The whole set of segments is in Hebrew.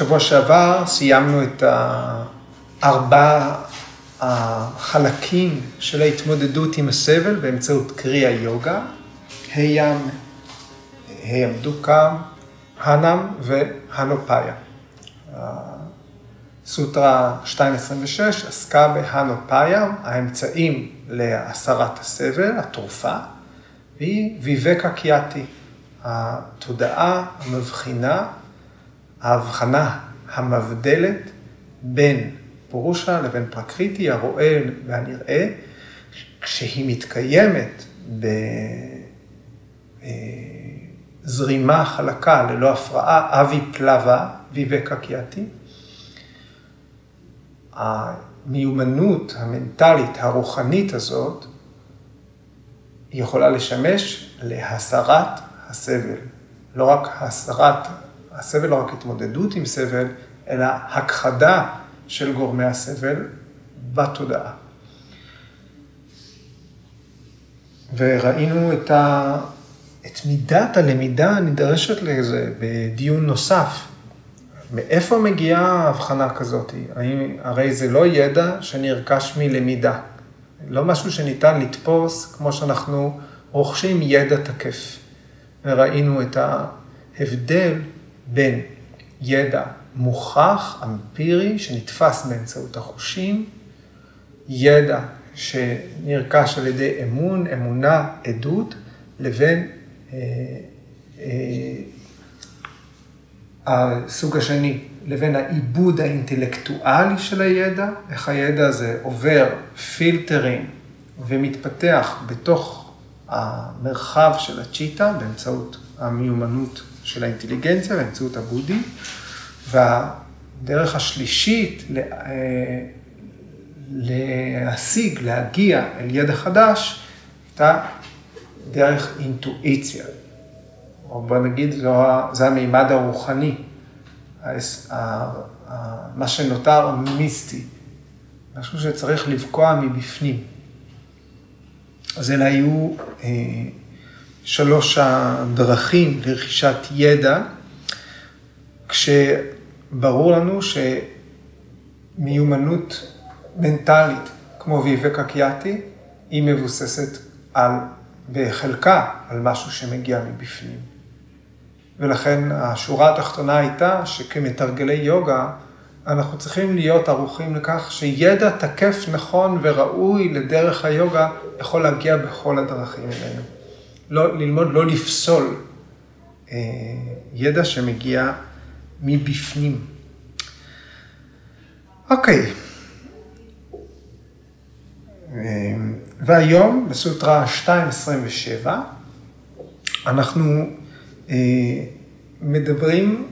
שבוע שעבר סיימנו את ארבע החלקים של ההתמודדות עם הסבל באמצעות קריאה יוגה, הים, הים דוקם, הנם והנופאיה. סוטרה 226 עסקה בהנופאיה, האמצעים להסרת הסבל, התרופה, והיא ויבקה קיאטי, התודעה המבחינה, ההבחנה המבדלת בין פורושה לבין פרקריטי, הרואה והנראה, כשהיא מתקיימת בזרימה חלקה ללא הפרעה, אבי פלבה, ויבקה קיאטי. המיומנות המנטלית, הרוחנית הזאת, יכולה לשמש להסרת הסבל. לא רק הסרת הסבל, לא רק התמודדות עם סבל, אלא הכחדה של גורמי הסבל בתודעה. וראינו את, ה... את מידת הלמידה הנדרשת לזה בדיון נוסף. מאיפה מגיעה הבחנה כזאת? האם, הרי זה לא ידע שנרכש מלמידה. לא משהו שניתן לתפוס כמו שאנחנו רוכשים ידע תקף. וראינו את ההבדל בין ידע מוכח, אמפירי, שנתפס באמצעות החושים, ידע שנרכש על ידי אמון, אמונה, עדות, לבין אה, אה, הסוג השני, לבין העיבוד האינטלקטואלי של הידע, איך הידע הזה עובר פילטרים ומתפתח בתוך המרחב של הצ'יטה באמצעות המיומנות של האינטליגנציה, באמצעות הבודי. והדרך השלישית אה, להשיג, להגיע אל ידע חדש, הייתה דרך אינטואיציה. או בוא נגיד, זה המימד הרוחני, מה שנותר מיסטי, משהו שצריך לבקוע מבפנים. אז אלה היו אה, שלוש הדרכים לרכישת ידע, כשברור לנו שמיומנות מנטלית, כמו ויבקה קיאטי, היא מבוססת על, בחלקה, על משהו שמגיע מבפנים. ולכן השורה התחתונה הייתה שכמתרגלי יוגה, אנחנו צריכים להיות ערוכים לכך שידע תקף, נכון וראוי לדרך היוגה יכול להגיע בכל הדרכים האלה. לא, ללמוד לא לפסול אה, ידע שמגיע מבפנים. אוקיי. אה, והיום, בסוטרה 2.27, אנחנו אה, מדברים,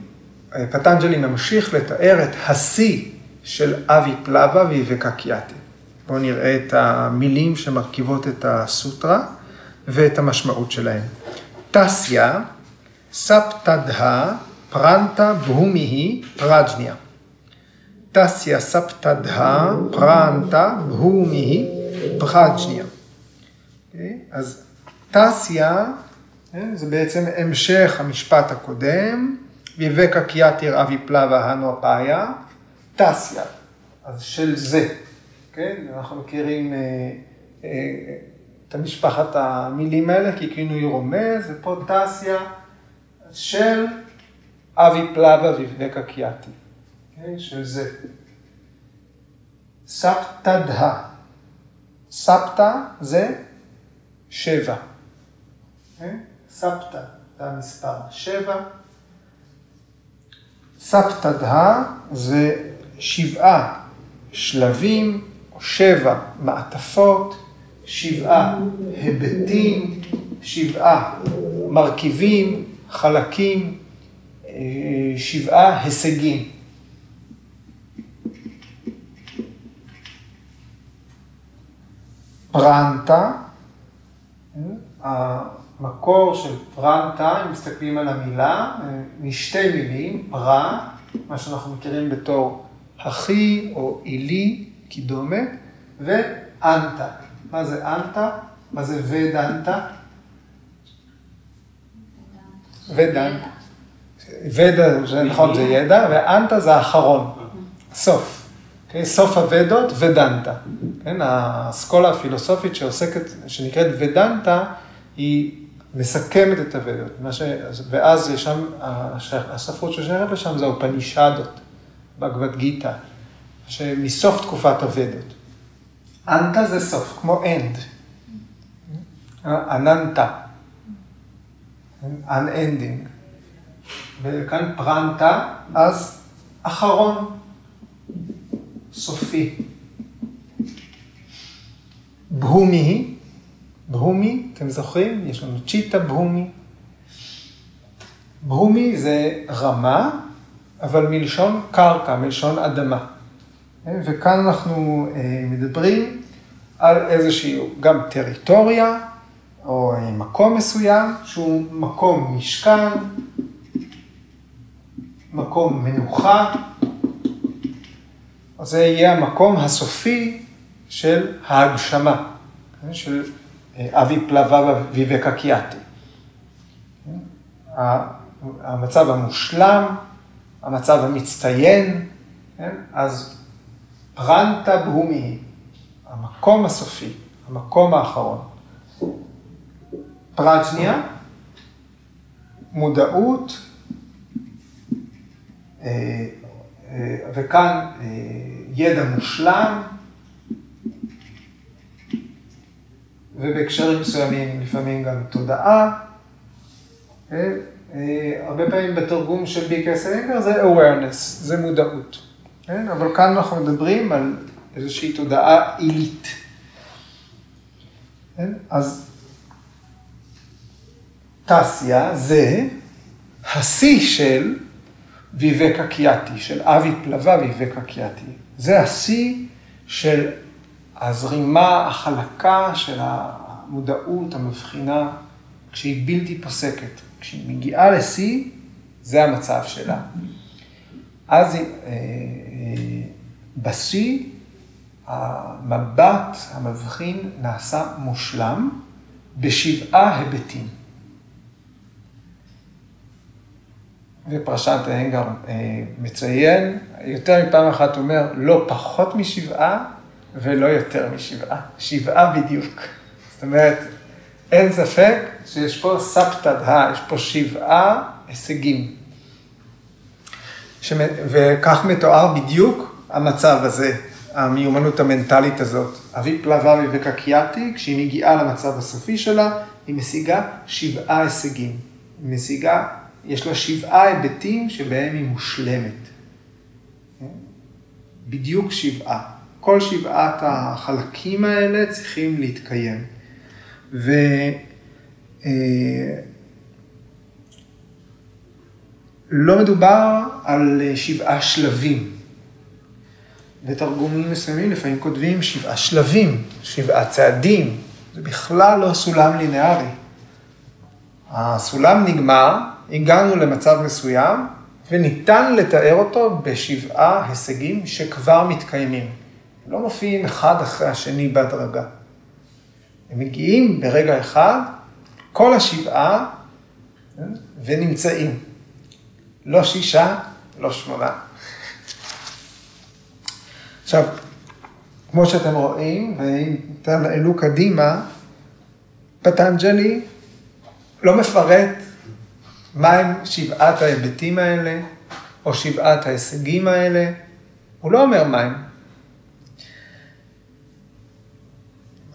פטנג'לי ממשיך לתאר את השיא של אבי פלבה ויבקקיאטי. בואו נראה את המילים שמרכיבות את הסוטרה ואת המשמעות שלהם. תסיה, ספתדה, פרנטה בומיהי פרג'ניה. תסיה ספתדה, פרנטה בומיהי פרג'ניה. אז תסיה כן? זה בעצם המשך המשפט הקודם, ויבקה קיאטיר אבי פלבה הנו פאיה, תסיה, אז של זה, כן? אנחנו מכירים אה, אה, את המשפחת המילים האלה ככינוי רומז, ופה תסיה של אבי פלבה ויבקה קיאטי, כן? של זה. ספתדה, ספתא זה שבע. כן? סבתא זה המספר שבע. סבתא דה זה שבעה שלבים, שבע מעטפות, שבעה היבטים, שבעה מרכיבים, חלקים, אה, שבעה הישגים. פרנטה, אה, מקור של פרנטה, אם מסתכלים על המילה, משתי מילים, פרה, מה שאנחנו מכירים בתור הכי או אילי, קידומת, ואנטה. מה זה אנטה? מה זה ודנטה? ודנטה. ודה, זה נכון, זה ידע, ואנטה זה האחרון, סוף. Okay, אוקיי? סוף הוודות, ודנטה. כן, האסכולה הפילוסופית שעוסקת, שנקראת ודנטה, היא מסכמת את הוודות. ש... ואז יש שם, הספרות ששייכת לשם זה האופנישדות, בגבד גיתא, שמסוף תקופת הוודות. אנטה זה סוף, כמו אנד. אננטה. unending. וכאן פרנטה, אז אחרון, סופי. בהומי, בהומי, אתם זוכרים? יש לנו צ'יטה בהומי. בהומי זה רמה, אבל מלשון קרקע, מלשון אדמה. וכאן אנחנו אה, מדברים על איזושהי גם טריטוריה, או אה, מקום מסוים, שהוא מקום משכן, מקום מנוחה, אז זה יהיה המקום הסופי של ההגשמה, כן, של אה, אבי פלווה ויבקה קיאטי. המצב המושלם, המצב המצטיין, כן? אז פרנטה בהומי, המקום הסופי, המקום האחרון. פרט שנייה, מודעות, אה, אה, וכאן אה, ידע מושלם, ובהקשרים מסוימים לפעמים גם תודעה. הרבה פעמים בתרגום של ביקס אינגר זה awareness, זה מודעות. כן? אבל כאן אנחנו מדברים על איזושהי תודעה עילית. כן? אז תעשייה זה השיא של ויבקה קיאטי, של אבי פלווה ויבקה קיאטי. זה השיא של הזרימה החלקה של המודעות, המבחינה, כשהיא בלתי פוסקת. כשהיא מגיעה לשיא, זה המצב שלה. אז אה, אה, בשיא, המבט המבחין נעשה מושלם בשבעה היבטים. ופרשת האנגר אה, מציין, יותר מפעם אחת אומר, לא פחות משבעה ולא יותר משבעה, שבעה בדיוק. זאת אומרת, אין ספק שיש פה סבתא, יש פה שבעה הישגים. שמת... וכך מתואר בדיוק המצב הזה, המיומנות המנטלית הזאת. אבי פלווה וקקיאתי, כשהיא מגיעה למצב הסופי שלה, היא משיגה שבעה הישגים. היא משיגה יש לה שבעה היבטים שבהם היא מושלמת. בדיוק שבעה. כל שבעת החלקים האלה צריכים להתקיים. ו... אה, לא מדובר על שבעה שלבים. בתרגומים מסוימים לפעמים כותבים שבעה שלבים, שבעה צעדים. זה בכלל לא סולם לינארי. הסולם נגמר, הגענו למצב מסוים, וניתן לתאר אותו בשבעה הישגים שכבר מתקיימים. הם לא מופיעים אחד אחרי השני בהדרגה. הם מגיעים ברגע אחד, כל השבעה, כן, ונמצאים. לא שישה, לא שמונה. עכשיו, כמו שאתם רואים, ואם תעלו קדימה, פטנג'לי לא מפרט מהם שבעת ההיבטים האלה, או שבעת ההישגים האלה, הוא לא אומר מהם.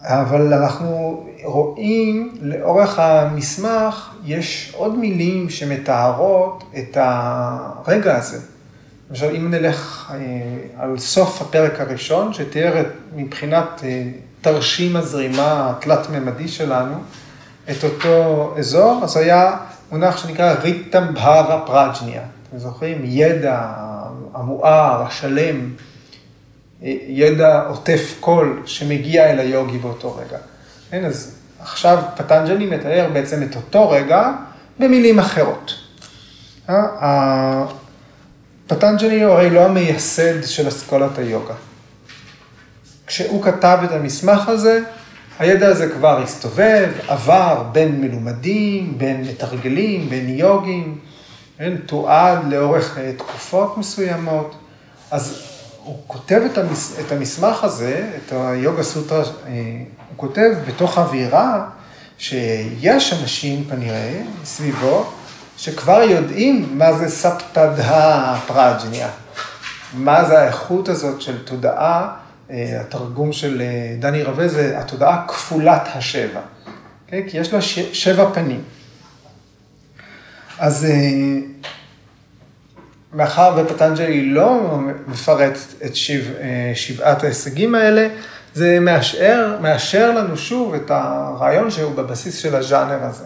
אבל אנחנו רואים לאורך המסמך, יש עוד מילים שמתארות את הרגע הזה. למשל, אם נלך אה, על סוף הפרק הראשון, שתיאר מבחינת אה, תרשים הזרימה התלת-ממדי שלנו, את אותו אזור, אז היה מונח שנקרא ריטם בהרה פרג'ניה. אתם זוכרים? ידע המואר, השלם, ידע עוטף קול שמגיע אל היוגי באותו רגע. כן, אז עכשיו פטנג'לי מתאר בעצם את אותו רגע במילים אחרות. אה, פטנג'לי הוא הרי לא המייסד של אסכולת היוגה. כשהוא כתב את המסמך הזה, הידע הזה כבר הסתובב, עבר בין מלומדים, בין מתרגלים, בין יוגים, כן, תועד לאורך תקופות מסוימות. אז הוא כותב את, המס, את המסמך הזה, את היוגה סוטרה, הוא כותב בתוך אווירה שיש אנשים כנראה סביבו, שכבר יודעים מה זה ספטדה פראג'ניה, מה זה האיכות הזאת של תודעה, אה, התרגום של אה, דני רווה זה התודעה כפולת השבע, okay? כן? כי יש לה ש... שבע פנים. אז אה, מאחר ופטנג'לי לא מפרט את שבע, שבעת ההישגים האלה, זה מאשר, מאשר לנו שוב את הרעיון שהוא בבסיס של הז'אנר הזה,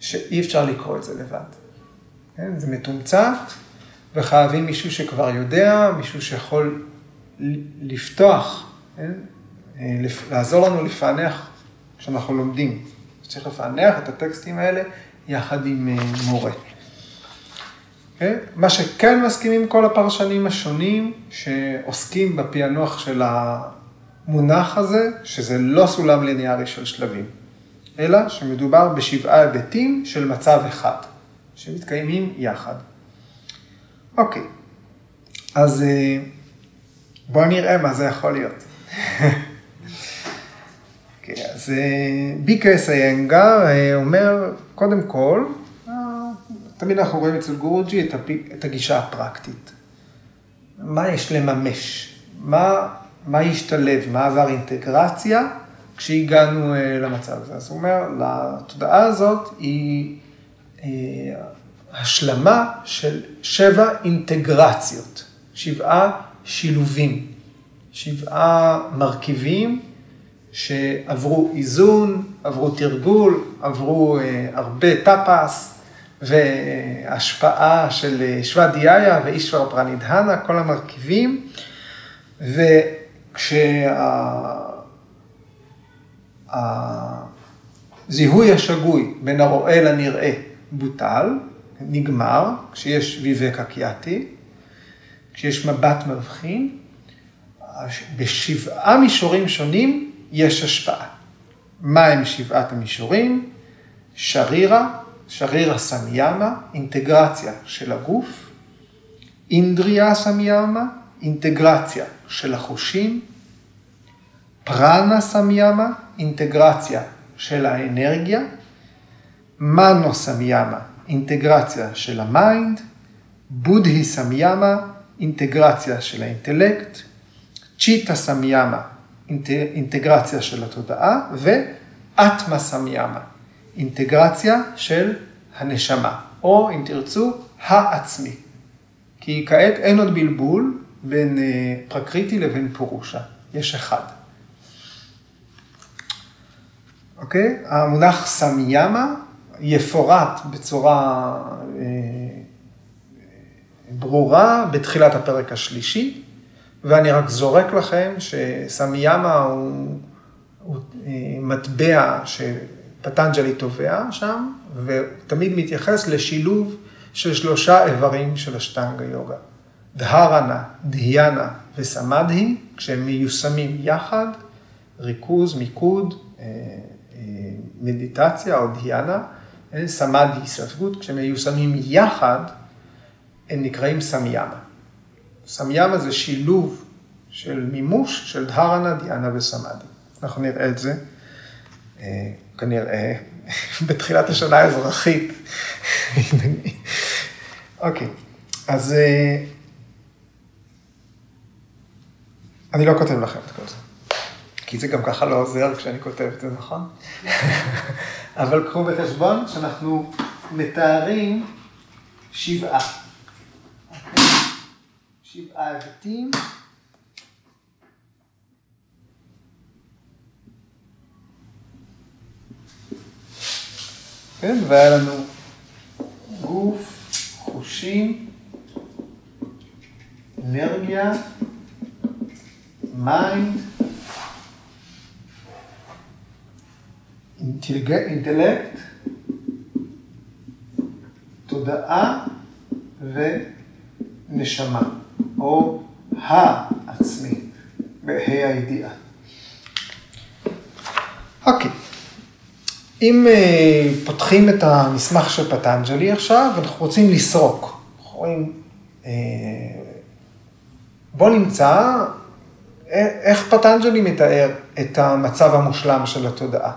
שאי אפשר לקרוא את זה לבד. כן? זה מתומצת, וחייבים מישהו שכבר יודע, מישהו שיכול לפתוח, כן? לעזור לנו לפענח כשאנחנו לומדים. צריך לפענח את הטקסטים האלה יחד עם אה, מורה. כן? מה שכן מסכימים כל הפרשנים השונים שעוסקים בפענוח של המונח הזה, שזה לא סולם ליניארי של שלבים, אלא שמדובר בשבעה היבטים של מצב אחד, שמתקיימים יחד. אוקיי, אז אה, בואו נראה מה זה יכול להיות. אוקיי, אז אה, ביקס איינגר אה, אומר, קודם כל, תמיד אנחנו רואים אצל גורג'י את הגישה הפרקטית. מה יש לממש? מה, מה ישתלב? מה עבר אינטגרציה כשהגענו למצב הזה? אז הוא אומר, לתודעה הזאת היא השלמה של שבע אינטגרציות, שבעה שילובים, שבעה מרכיבים שעברו איזון, עברו תרגול, עברו אה, הרבה טאפס והשפעה של אה, שוואדיאיה ואישבר פרנידהנה, כל המרכיבים. וכשהזיהוי השגוי בין הרואה לנראה בוטל, נגמר, כשיש ויבקה קיאטי, כשיש מבט מבחין, בשבעה מישורים שונים יש השפעה. מה הם שבעת המישורים? שרירה, שרירה סמיאמה, אינטגרציה של הגוף, אינדריה סמיאמה, אינטגרציה של החושים, פרנה סמיאמה, אינטגרציה של האנרגיה, מנו סמיאמה, אינטגרציה של ה mind, בודהי סמיאמה, אינטגרציה של האינטלקט, צ'יטה סמיאמה, אינטגרציה של התודעה, ואטמה סמיאמה, אינטגרציה של הנשמה, או אם תרצו, העצמי. כי כעת אין עוד בלבול בין אה, פרקריטי לבין פורושה, יש אחד. אוקיי? המונח סמיאמה יפורט בצורה אה, ברורה בתחילת הפרק השלישי, ואני רק זורק לכם שסמיאמה הוא, הוא אה, מטבע שפטנג'לי תובע שם, ותמיד מתייחס לשילוב של שלושה איברים של השטנגה יוגה. דהרנה, דהיאנה וסמדהי, כשהם מיושמים יחד, ריכוז, מיקוד, אה, מדיטציה או דהיאנה, סמאדי, ספגות, כשהם מיושמים יחד, הם נקראים סמיאמה. סמיאמה זה שילוב של מימוש של דהרנה, דיאנה וסמאדי. אנחנו נראה את זה, אה, כנראה, בתחילת השנה האזרחית. אוקיי, אז אה, אני לא כותב לכם את כל זה. כי זה גם ככה לא עוזר כשאני כותב את זה, נכון? אבל קחו בחשבון שאנחנו מתארים שבעה. שבעה היבטים. כן, והיה לנו גוף, חושים, אנרגיה, mind, intellect, תודעה ונשמה, או העצמי, בה"א הידיעה. אוקיי, אם אה, פותחים את המסמך של פטנג'לי עכשיו, אנחנו רוצים לסרוק. אנחנו רואים, אה, בוא נמצא איך פטנג'לי מתאר את המצב המושלם של התודעה.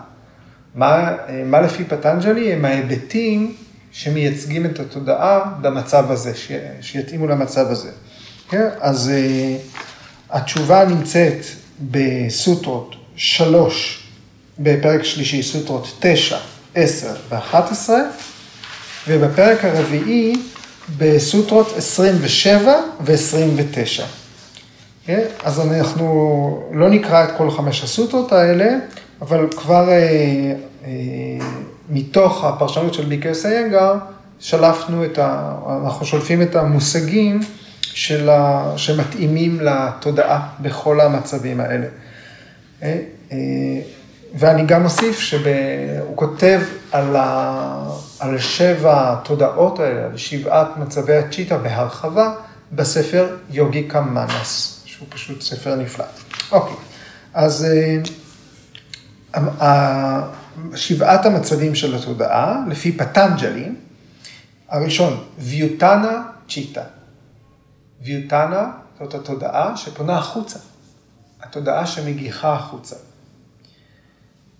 מה, מה לפי פטנג'לי הם ההיבטים שמייצגים את התודעה במצב הזה, שיתאימו למצב הזה. כן? אז התשובה נמצאת בסוטרות שלוש, בפרק שלישי, סוטרות תשע, עשר ו-11, ובפרק הרביעי בסוטרות 27 ו-29. כן? אז אנחנו לא נקרא את כל חמש הסוטרות האלה, אבל כבר אה, אה, מתוך הפרשנות של ביקר סיינגר, שלפנו את ה... אנחנו שולפים את המושגים של ה... שמתאימים לתודעה בכל המצבים האלה. אה, אה, ואני גם אוסיף שהוא כותב על, ה... על שבע התודעות האלה, על שבעת מצבי הצ'יטה בהרחבה, בספר יוגי קמאנס, שהוא פשוט ספר נפלא. אוקיי, אז אה, שבעת המצבים של התודעה, לפי פטנג'לי, הראשון, ויוטנה צ'יטה. ויוטנה זאת התודעה שפונה החוצה, התודעה שמגיחה החוצה.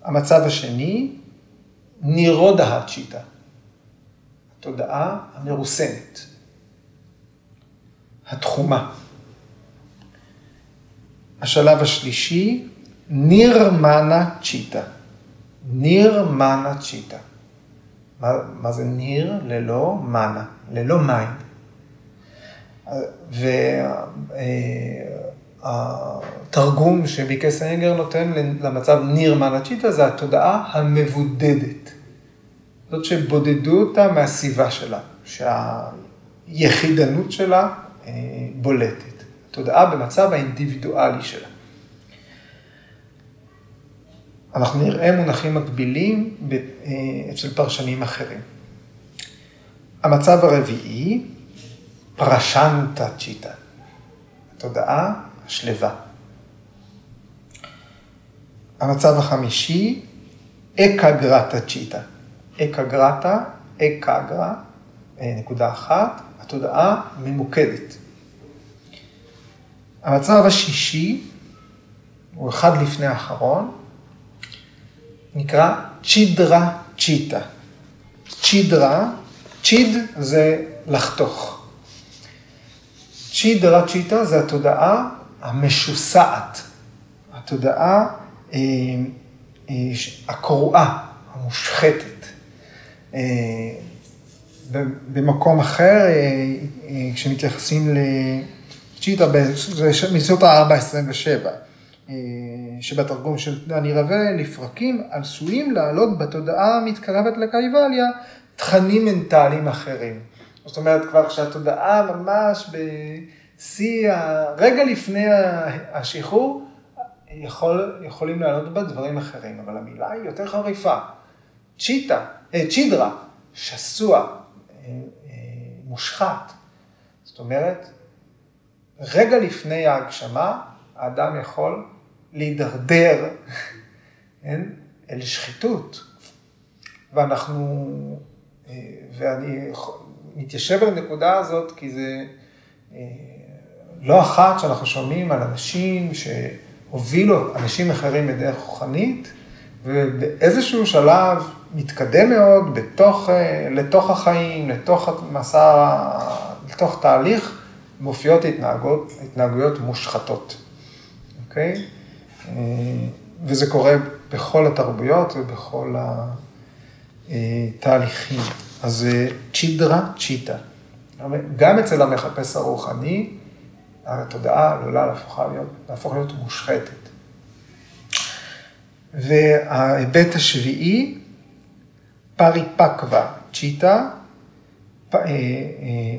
המצב השני, נירודה הצ'יטה, התודעה המרוסנת, התחומה. השלב השלישי, נירמנה צ'יטה. נירמנה צ'יטה. מה, מה זה ניר? ללא מנה, ללא מים. והתרגום שביקס אנגר נותן למצב ניר מנצ'יטה זה התודעה המבודדת. זאת שבודדו אותה מהסביבה שלה, שהיחידנות שלה אה, בולטת. התודעה במצב האינדיבידואלי שלה. אנחנו נראה מונחים מקבילים אה, אצל פרשנים אחרים. המצב הרביעי פרשנטה צ'יטה, התודעה השלווה. המצב החמישי, אקגרטה צ'יטה. אקגרטה, אקגרה, אה, נקודה אחת, התודעה ממוקדת. המצב השישי, הוא אחד לפני האחרון, נקרא צ'ידרה צ'יטה. צ'ידרה, צ'יד זה לחתוך. צ'ידרה צ'יטה זה התודעה המשוסעת, התודעה אה, אה, הקרועה, המושחתת. אה, במקום אחר, כשמתייחסים לצ'יטה, זה מסוטה 427, אה, שבתרגום של דני רווה, לפרקים עשויים לעלות בתודעה המתקרבת לקייבליה תכנים מנטליים אחרים. זאת אומרת, כבר כשהתודעה ממש בשיא, רגע לפני השחרור, יכול, יכולים לעלות בה דברים אחרים, אבל המילה היא יותר חריפה. צ'יטה, אה, צ'ידרה, שסוע, אה, אה, מושחת. זאת אומרת, רגע לפני ההגשמה, האדם יכול להידרדר כן, אל שחיתות. ואנחנו, ואני מתיישב על הנקודה הזאת, כי זה אה, לא אחת שאנחנו שומעים על אנשים שהובילו אנשים אחרים בדרך רוחנית, ובאיזשהו שלב מתקדם מאוד בתוך, אה, לתוך החיים, לתוך המסע, לתוך תהליך, מופיעות התנהגות, התנהגויות מושחתות, אוקיי? אה, וזה קורה בכל התרבויות ובכל התהליכים. אז זה צ'ידרה צ'יטה. גם אצל המחפש הרוחני, התודעה עלולה להפוך להיות, להפוך להיות מושחתת. וההיבט השביעי, פריפקווה צ'יטה, אה, אה,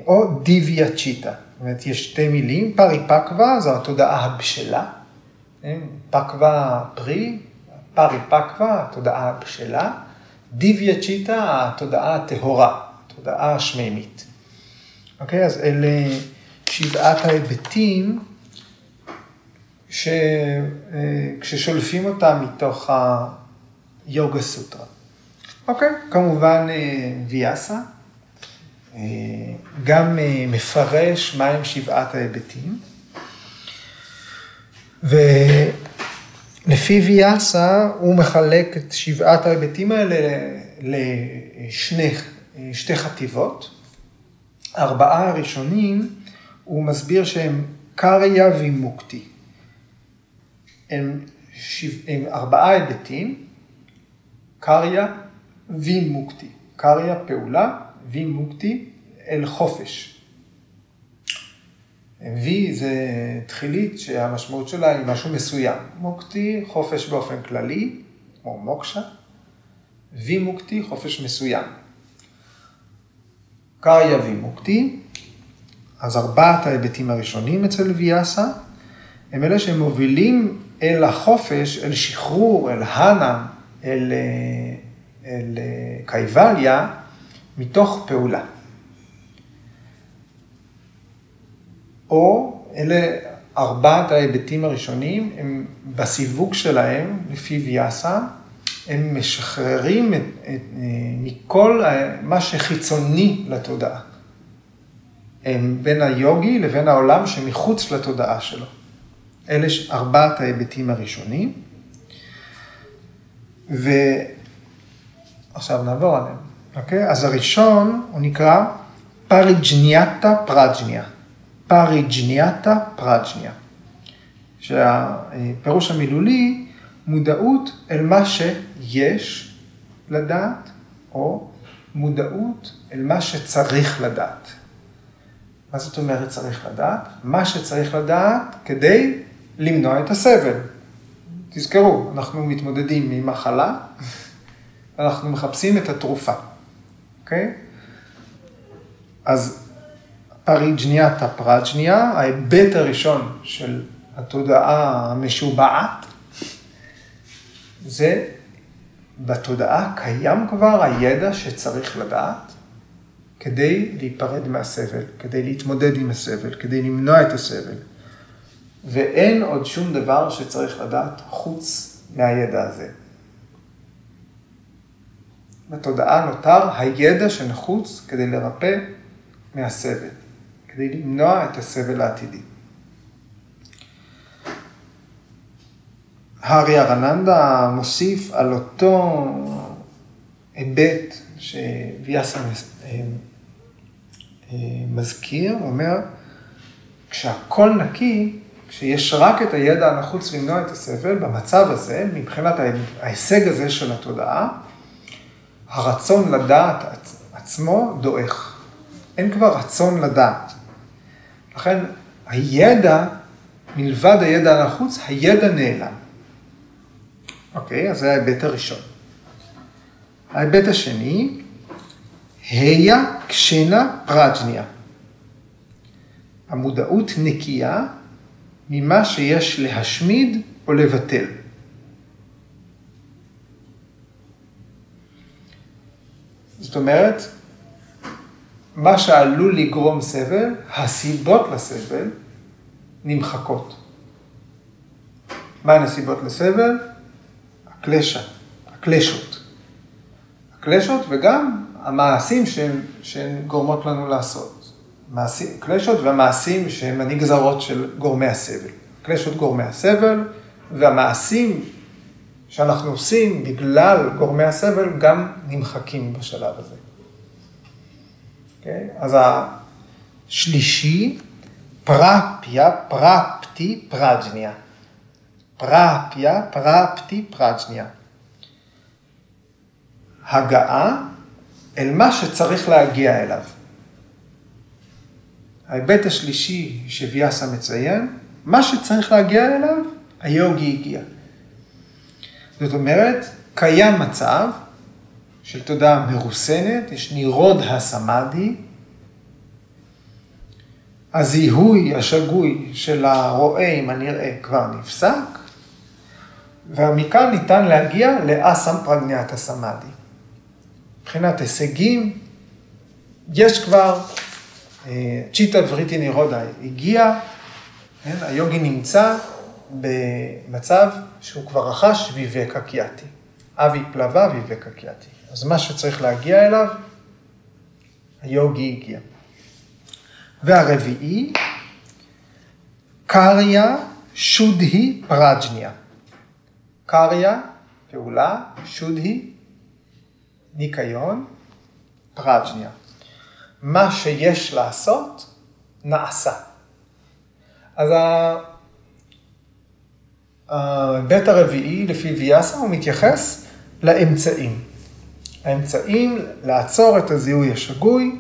או דיוויה צ'יטה. זאת אומרת, יש שתי מילים, פריפקווה זו התודעה הבשלה, כן? פקווה פרי, פריפקווה, התודעה הבשלה. דיוויה צ'יטה, התודעה הטהורה, התודעה השמימית. אוקיי, אז אלה שבעת ההיבטים שכששולפים אותם מתוך היוגה סוטרה. אוקיי, כמובן ויאסה, גם מפרש מהם שבעת ההיבטים. ולפי ויאסה הוא מחלק את שבעת ההיבטים האלה לשתי חטיבות. ארבעה הראשונים, מסביר שהם קריה וימוקטי. הם, שבע, הם ארבעה היבטים, קריה וימוקטי. קריה פעולה, וימוקטי אל חופש. וי זה תחילית שהמשמעות שלה היא משהו מסוים. מוקטי, חופש באופן כללי, כמו מוקשה. וי מוקטי, חופש מסוים. קריה וי מוקטי, אז ארבעת ההיבטים הראשונים אצל ויאסה, הם אלה שמובילים אל החופש, אל שחרור, אל הנה, אל, אל קייבליה, מתוך פעולה. או אלה ארבעת ההיבטים הראשונים, הם בסיווג שלהם, לפי ויאסה, הם משחררים את, את, מכל מה שחיצוני לתודעה. בין היוגי לבין העולם שמחוץ לתודעה שלו. אלה ארבעת ההיבטים הראשונים. ועכשיו נעבור עליהם, אוקיי? אז הראשון הוא נקרא פריג'ניאטה פרג'ניה. פריג'ניאטה פרג'ניה. שהפירוש המילולי, מודעות אל מה שיש לדעת, או מודעות אל מה שצריך לדעת. מה זאת אומרת צריך לדעת? מה שצריך לדעת כדי למנוע את הסבל. תזכרו, אנחנו מתמודדים עם מחלה, אנחנו מחפשים את התרופה, אוקיי? אז פריג'ניאטה פרג'ניה, ההיבט הראשון של התודעה המשובעת, זה בתודעה קיים כבר הידע שצריך לדעת כדי להיפרד מהסבל, כדי להתמודד עם הסבל, כדי למנוע את הסבל. ואין עוד שום דבר שצריך לדעת חוץ מהידע הזה. בתודעה נותר הידע שנחוץ כדי לרפא מהסבל. כדי למנוע את הסבל העתידי. הארי ארננדה מוסיף על אותו היבט שוויאסה אה, מזכיר, הוא אומר, כשהכל נקי, כשיש רק את הידע הנחוץ למנוע את הסבל, במצב הזה, מבחינת ההישג הזה של התודעה, הרצון לדעת עצמו דועך. אין כבר רצון לדעת. לכן הידע, מלבד הידע הנחוץ, הידע נעלם. אוקיי, אז זה ההיבט הראשון. ההיבט השני, היה קשנה פרג'ניה. המודעות נקייה ממה שיש להשמיד או לבטל. זאת אומרת, מה שעלול לגרום סבל, הסיבות לסבל נמחקות. מה הן הסיבות לסבל? הקלשה, הקלשות. הקלשות וגם המעשים שהן, שהן גורמות לנו לעשות. מעשים, קלשות והמעשים שהם הנגזרות של גורמי הסבל. קלשות גורמי הסבל והמעשים שאנחנו עושים בגלל גורמי הסבל גם נמחקים בשלב הזה. Okay? אוקיי? אז השלישי, פרפיה, פרפטי, פרג'ניה. פרפיה, פרפטי, פרג'ניה. הגעה אל מה שצריך להגיע אליו. ההיבט השלישי שוויאסה מציין, מה שצריך להגיע אליו, היוגי הגיע. זאת אומרת, קיים מצב של תודעה מרוסנת, יש נירוד הסמאדי, הזיהוי השגוי של הרואה עם הנראה כבר נפסק, ומכאן ניתן להגיע לאסם פרגניית הסמאדי. מבחינת הישגים, יש כבר, אה, צ'יטה וריטי נירודה הגיע, כן, היוגי נמצא במצב שהוא כבר רכש ויבקה קיאטי. אבי פלווה ויבקה קיאטי. אז מה שצריך להגיע אליו, היוגי הגיע. והרביעי, קריה שודהי פרג'ניה. קריה, פעולה, שודהי, ניקיון, פרג'ניה. מה שיש לעשות, נעשה. אז ההיבט הרביעי, לפי ויאסה, הוא מתייחס לאמצעים. האמצעים לעצור את הזיהוי השגוי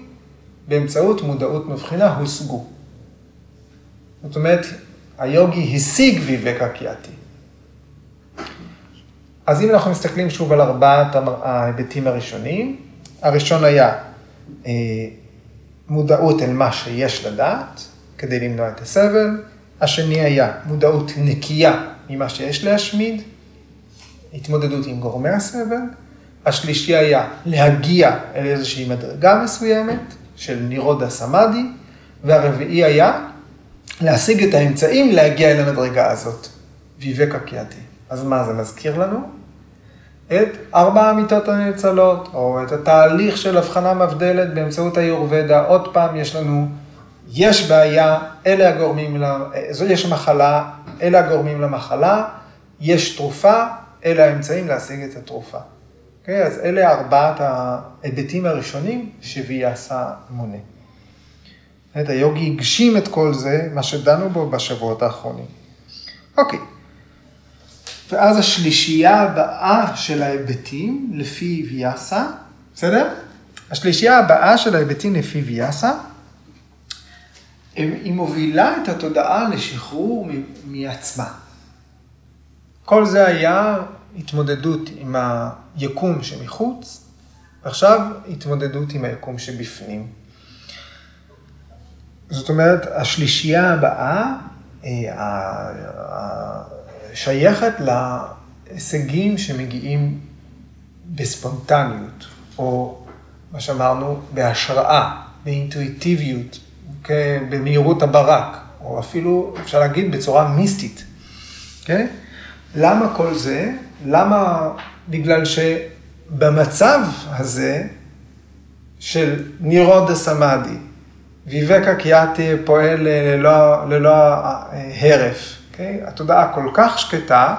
באמצעות מודעות מבחינה הושגו. זאת אומרת, היוגי השיג ויבקה קיאטי. אז אם אנחנו מסתכלים שוב על ארבעת ההיבטים הראשונים, הראשון היה אה, מודעות אל מה שיש לדעת, כדי למנוע את הסבל. השני היה מודעות נקייה ממה שיש להשמיד, התמודדות עם גורמי הסבל. השלישי היה להגיע אל איזושהי מדרגה מסוימת של נירודה סמאדי, והרביעי היה להשיג את האמצעים להגיע אל המדרגה הזאת, ויבקה קיאטי. אז מה זה מזכיר לנו? את ארבע האמיתות הנאצלות, או את התהליך של הבחנה מבדלת באמצעות היורבדה. עוד פעם, יש לנו, יש בעיה, אלה הגורמים, יש מחלה, אלה הגורמים למחלה, יש תרופה, אלה האמצעים להשיג את התרופה. Okay, אוקיי? אז אלה ארבעת ההיבטים הראשונים שוויאסה מונה. היוגי הגשים את כל זה, מה שדנו בו בשבועות האחרונים. אוקיי. Okay. ואז השלישייה הבאה של ההיבטים לפי ויאסה, בסדר? השלישייה הבאה של ההיבטים לפי ויאסה, היא מובילה את התודעה לשחרור מעצמה. כל זה היה התמודדות עם היקום שמחוץ, ועכשיו התמודדות עם היקום שבפנים. זאת אומרת, השלישייה הבאה, אה, שייכת להישגים שמגיעים בספונטניות, או מה שאמרנו, בהשראה, באינטואיטיביות, במהירות הברק, או אפילו, אפשר להגיד, בצורה מיסטית. Okay? אוקיי? למה כל זה? למה? בגלל שבמצב הזה של נירודה סמאדי, ויבקה קיאטי פועל ללא, ללא הרף, Okay? אוקיי? התודעה כל כך שקטה,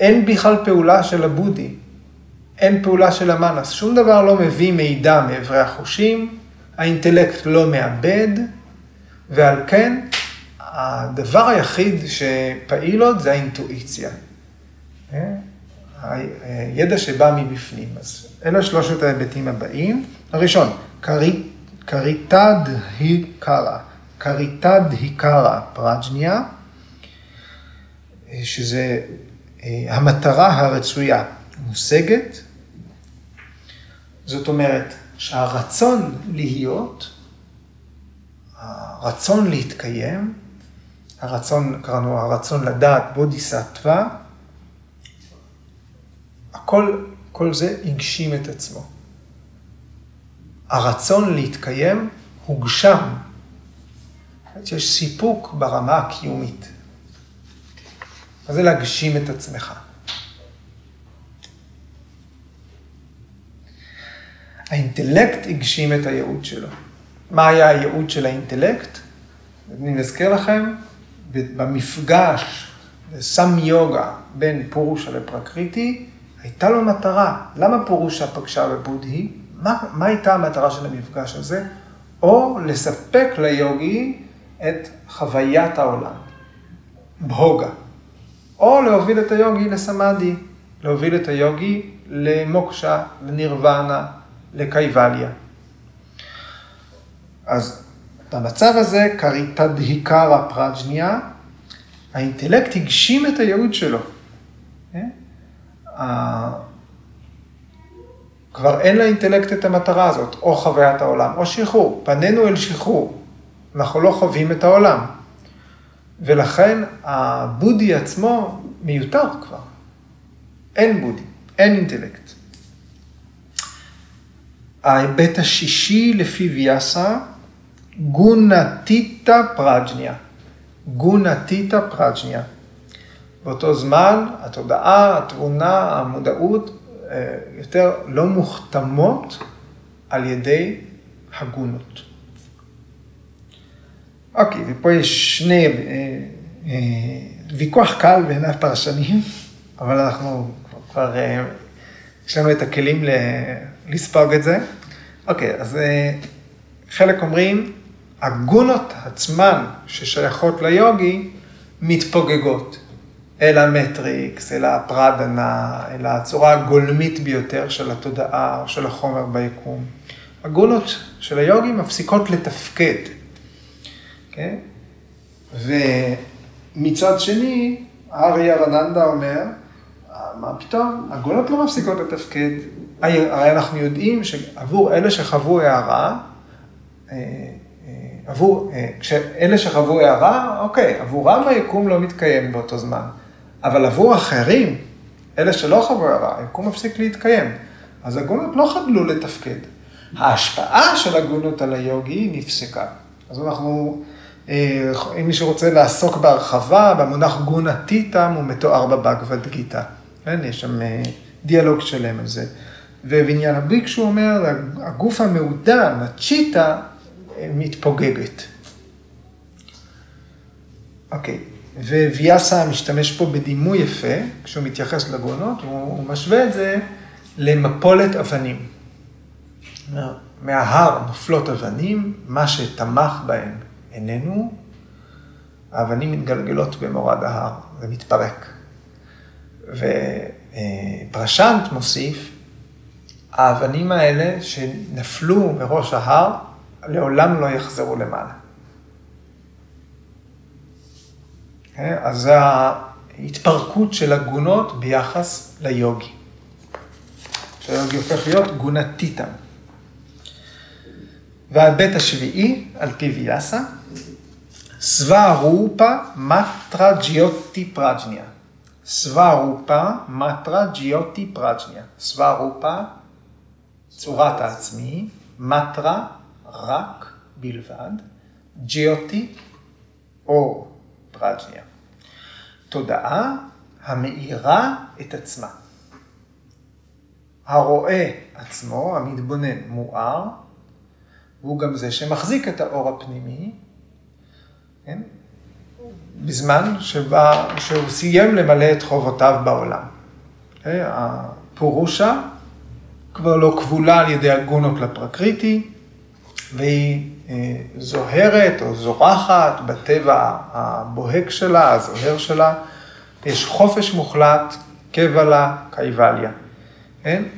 אין בכלל פעולה של הבודי, אין פעולה של המאנס, שום דבר לא מביא מידע מאיברי החושים, האינטלקט לא מאבד, ועל כן הדבר היחיד שפעיל עוד זה האינטואיציה. אוקיי? הידע שבא מבפנים. אז אלה שלושת ההיבטים הבאים. הראשון, קריטד היקרא, קריטד היקרא פרג'ניה. שזה אה, המטרה הרצויה מושגת, זאת אומרת שהרצון להיות, הרצון להתקיים, הרצון, קראנו הרצון לדעת בודיסטווה, הכל, כל זה הגשים את עצמו. הרצון להתקיים הוגשם. יש סיפוק ברמה הקיומית. מה זה להגשים את עצמך? האינטלקט הגשים את הייעוד שלו. מה היה הייעוד של האינטלקט? אני מזכיר לכם, במפגש בסם יוגה בין פורושה לפרקריטי, הייתה לו מטרה. למה פורושה פגשה בבודהי? מה, מה הייתה המטרה של המפגש הזה? או לספק ליוגי את חוויית העולם. בהוגה. או להוביל את היוגי לסמאדי, להוביל את היוגי למוקשה, לנירוונה, לקייבליה. אז במצב הזה, קריטדהיקרא פרג'ניה, האינטלקט הגשים את הייעוד שלו. כן? כבר אין לאינטלקט את המטרה הזאת, או חוויית העולם, או שחרור. פנינו אל שחרור. אנחנו לא חווים את העולם. ולכן הבודי עצמו מיותר כבר. אין בודי, אין אינטלקט. ההיבט השישי לפי ויאסה, גונטיטה פרג'ניה. גונטיטה פרג'ניה. באותו זמן, התודעה, התבונה, המודעות, יותר לא מוכתמות על ידי הגונות. אוקיי, ופה יש שני, אה, אה, ויכוח קל בין הפרשנים, אבל אנחנו כבר, אה, יש לנו את הכלים ל, לספוג את זה. אוקיי, אז אה, חלק אומרים, הגונות עצמן ששייכות ליוגי מתפוגגות אל המטריקס, אל הפרדנה, אל הצורה הגולמית ביותר של התודעה או של החומר ביקום. הגונות של היוגי מפסיקות לתפקד. כן? ומצד שני, אריה רננדה אומר, מה פתאום, הגונות לא מפסיקות לתפקד. הרי אנחנו יודעים שעבור אלה שחוו הערה, אה, אה, עבור, אה, כשאלה שחוו הערה, אוקיי, עבורם היקום לא מתקיים באותו זמן. אבל עבור אחרים, אלה שלא חוו הערה, היקום מפסיק להתקיים. אז הגונות לא חדלו לתפקד. ההשפעה של הגונות על היוגי נפסקה. אז אנחנו, אם מישהו רוצה לעסוק בהרחבה, במונח גונה טיטם הוא מתואר בבגבד גיתא. כן, יש שם דיאלוג שלם על זה. ובעניין הביקשו אומר, הגוף המעודן, הצ'יטה, מתפוגגת. אוקיי, וויאסה משתמש פה בדימוי יפה, כשהוא מתייחס לגונות, הוא, הוא משווה את זה למפולת אבנים. מההר נופלות אבנים, מה שתמך בהן איננו, האבנים מתגלגלות במורד ההר, זה מתפרק. ופרשנט מוסיף, האבנים האלה שנפלו מראש ההר, לעולם לא יחזרו למעלה. כן? אז זה ההתפרקות של הגונות ביחס ליוגי. שהיוגי הופך להיות גונתיתם. וההיבט השביעי, על פי ויאסה, סווה רופה מטרה ג'יוטי פרג'ניה. סווה רופה מטרה ג'יוטי פרג'ניה. סווה רופה צורת העצמי, מטרה, רק, בלבד, ג'יוטי, אור, פרג'ניה. תודעה המאירה את עצמה. הרואה עצמו, המתבונן, מואר, והוא גם זה שמחזיק את האור הפנימי, כן? בזמן שבה, שהוא סיים למלא את חובותיו בעולם. Okay? אוקיי? הפורושה כבר לא כבולה על ידי הגונות לפרקריטי, והיא אה, זוהרת או זורחת בטבע הבוהק שלה, הזוהר שלה. יש חופש מוחלט, קבלה, קייבליה. אין?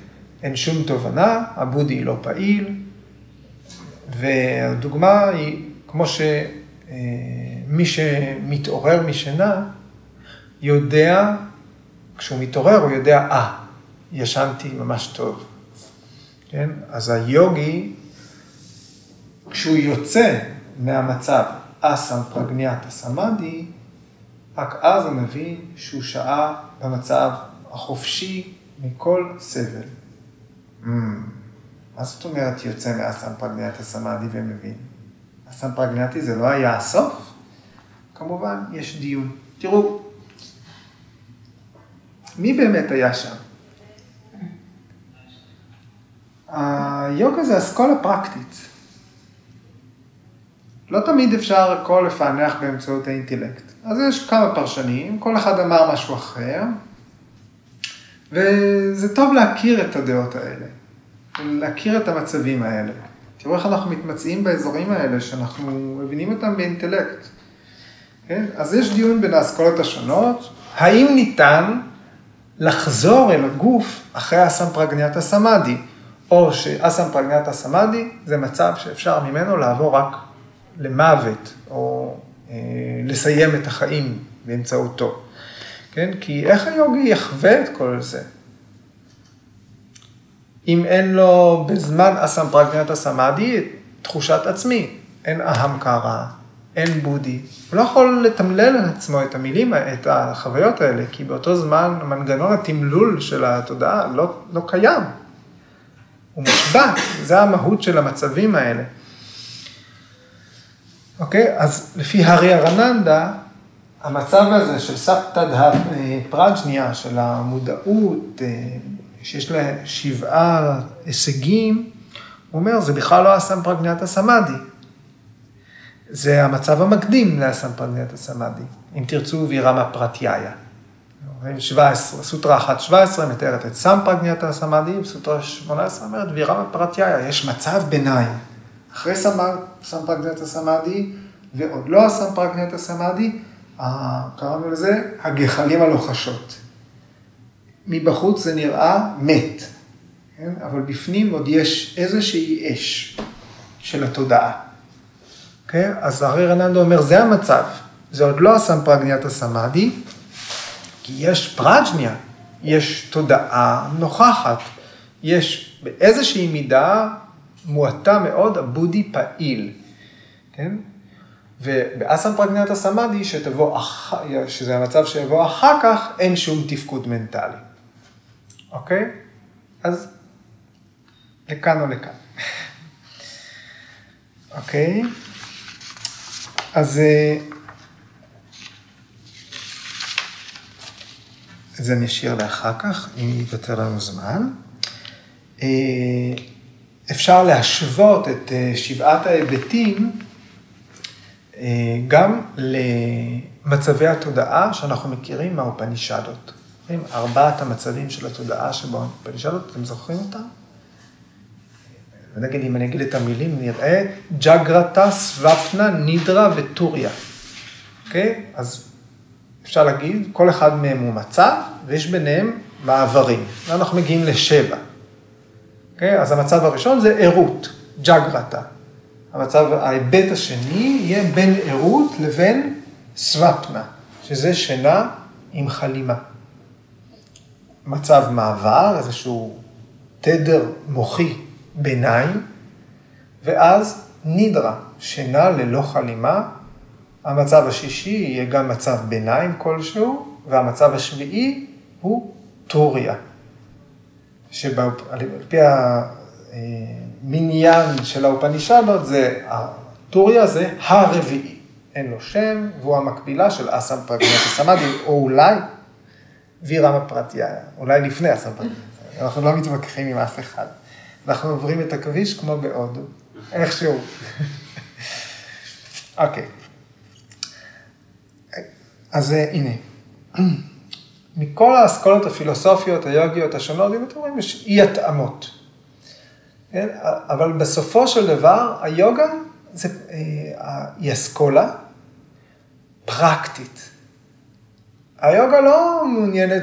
אין שום תובנה, הבודי לא פעיל, והדוגמה היא, כמו שמי אה, שמתעורר משינה, יודע, כשהוא מתעורר הוא יודע, אה, ישנתי ממש טוב. כן? אז היוגי, כשהוא יוצא מהמצב אסם פרגניאטה סמאדי, רק אז הוא מבין שהוא שעה במצב החופשי מכל סבל. Mm. מה זאת אומרת יוצא מאסם פרגניאטה סמאדי ומבין? אסם פרגניאטי זה לא היה הסוף? כמובן, יש דיון. תראו, מי באמת היה שם? היוגה זה אסכולה פרקטית. לא תמיד אפשר הכל לפענח באמצעות האינטלקט. אז יש כמה פרשנים, כל אחד אמר משהו אחר, וזה טוב להכיר את הדעות האלה, להכיר את המצבים האלה. תראו איך אנחנו מתמצאים באזורים האלה, שאנחנו מבינים אותם באינטלקט. כן? אז יש דיון בין האסכולות השונות, האם ניתן לחזור אל הגוף אחרי הסמפרגניאטה סמאדי. או שאסם פרגנטה סמאדי זה מצב שאפשר ממנו לעבור רק למוות, או אה, לסיים את החיים באמצעותו. כן? כי איך היוגי יחווה את כל זה? אם אין לו בזמן אסם פרגנטה סמאדי תחושת עצמי, אין אהם קרא, אין בודי. הוא לא יכול לתמלל על עצמו את המילים, את החוויות האלה, כי באותו זמן מנגנון התמלול של התודעה לא, לא קיים. הוא מושבת, זה המהות של המצבים האלה. אוקיי? אז לפי הארי ארננדה, המצב הזה של סבתא דה פרג'ניה, של המודעות, אה, שיש לה שבעה הישגים, הוא אומר, זה בכלל לא הסמפרגניאטה סמאדי. זה המצב המקדים לאסמפרגניאטה סמאדי. אם תרצו, וירמה פרטיהיה. 17, סוטרה 1.17 מתארת את סמפרגניאטה סמאדי, וסוטרה 18 אומרת וירמה פרטיהיה, יש מצב ביניים. אחרי סמפרגניאטה סמאדי, ועוד לא הסמפרגניאטה סמאדי, קראנו לזה הגחלים הלוחשות. מבחוץ זה נראה מת, כן? אבל בפנים עוד יש איזושהי אש של התודעה. אוקיי? אז הרי רננדו אומר, זה המצב, זה עוד לא הסמפרגניאטה סמאדי, כי יש פראג'ניה, יש תודעה נוכחת, יש באיזושהי מידה מועטה מאוד הבודי פעיל, כן? ובאסם פרגנטה סמאדי. שזה המצב שיבוא אחר כך, אין שום תפקוד מנטלי. אוקיי? אז לכאן או לכאן. אוקיי? אז אה, את זה נשאיר לאחר כך, אם ייוותר לנו זמן. אה, אפשר להשוות את אה, שבעת ההיבטים אה, גם למצבי התודעה שאנחנו מכירים מהאופנישדות. ארבעת המצבים של התודעה שבאופנישדות, אתם זוכרים אותם? ונגיד, אם אני אגיד את המילים, נראה ג'גרתה, סוופנה, נידרה וטוריה. אוקיי? אז אפשר להגיד, כל אחד מהם הוא מצב, ויש ביניהם מעברים. ואנחנו מגיעים לשבע. אוקיי? אז המצב הראשון זה ערות, ג'גרתה. המצב, ההיבט השני יהיה בין ערות לבין סוואפנה, שזה שינה עם חלימה. מצב מעבר, איזשהו תדר מוחי ביניים, ואז נידרה, שינה ללא חלימה. המצב השישי יהיה גם מצב ביניים כלשהו, והמצב השביעי הוא טוריה. שעל פי המניין של האופנישדות, זה, הטוריה זה הרביעי. אין לו שם, והוא המקבילה של אסם פרגנטה סמאדי, או אולי וירמה פרטיה, אולי לפני פרגנטה. אנחנו לא מתווכחים עם אף אחד. אנחנו עוברים את הכביש כמו בהודו, איכשהו. אוקיי. אז אה, הנה. מכל האסכולות הפילוסופיות, היוגיות השונות, אם אתם רואים, יש אי התאמות. כן? אבל בסופו של דבר, היוגה זה, אה, היא אסכולה פרקטית. היוגה לא מעוניינת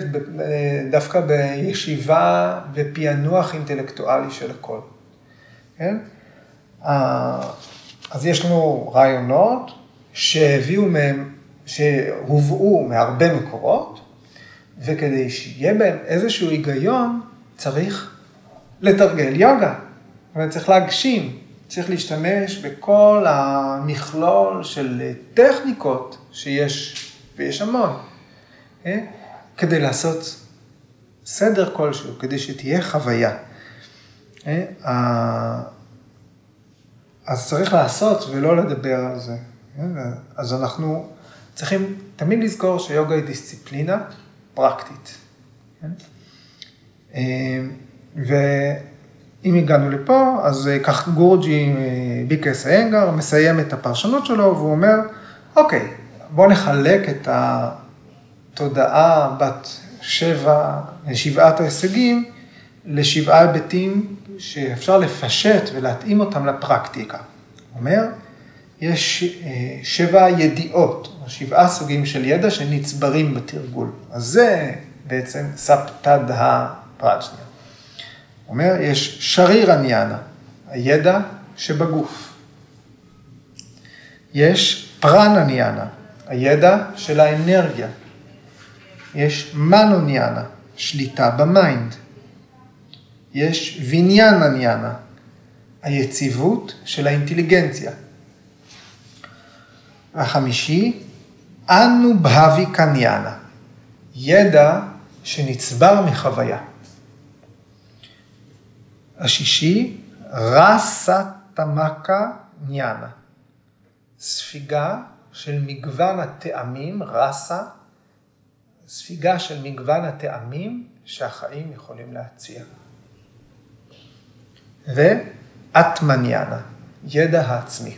דווקא בישיבה ופענוח אינטלקטואלי של הכל. כן? אז יש לנו רעיונות שהביאו מהם, שהובאו מהרבה מקורות, וכדי שיהיה בהם איזשהו היגיון, צריך לתרגל יוגה. צריך להגשים, צריך להשתמש בכל המכלול של טכניקות שיש, ויש המון? כדי לעשות סדר כלשהו, כדי שתהיה חוויה. כן? אז צריך לעשות ולא לדבר על זה. כן? אז אנחנו צריכים תמיד לזכור שיוגה היא דיסציפלינה פרקטית. ואם הגענו לפה, אז כך גורג'י ביקס איינגר מסיים את הפרשנות שלו והוא אומר, אוקיי, בואו נחלק את התודעה בת שבע, שבעת ההישגים לשבעה היבטים שאפשר לפשט ולהתאים אותם לפרקטיקה. הוא אומר, יש שבע ידיעות, שבעה סוגים של ידע שנצברים בתרגול. אז זה בעצם ספתד הפראג'ניה. אומר, יש שריר עניינה, הידע שבגוף. יש פרן עניינה, הידע של האנרגיה. יש מנוניאנה, שליטה במיינד. יש ויניאן עניינה, היציבות של האינטליגנציה. החמישי, אנו בהבי קניאנה, ידע שנצבר מחוויה. השישי, רסה תמקה ניאנה, ספיגה של מגוון הטעמים, רסה, ספיגה של מגוון הטעמים שהחיים יכולים להציע. ואטמניאנה, ידע העצמי.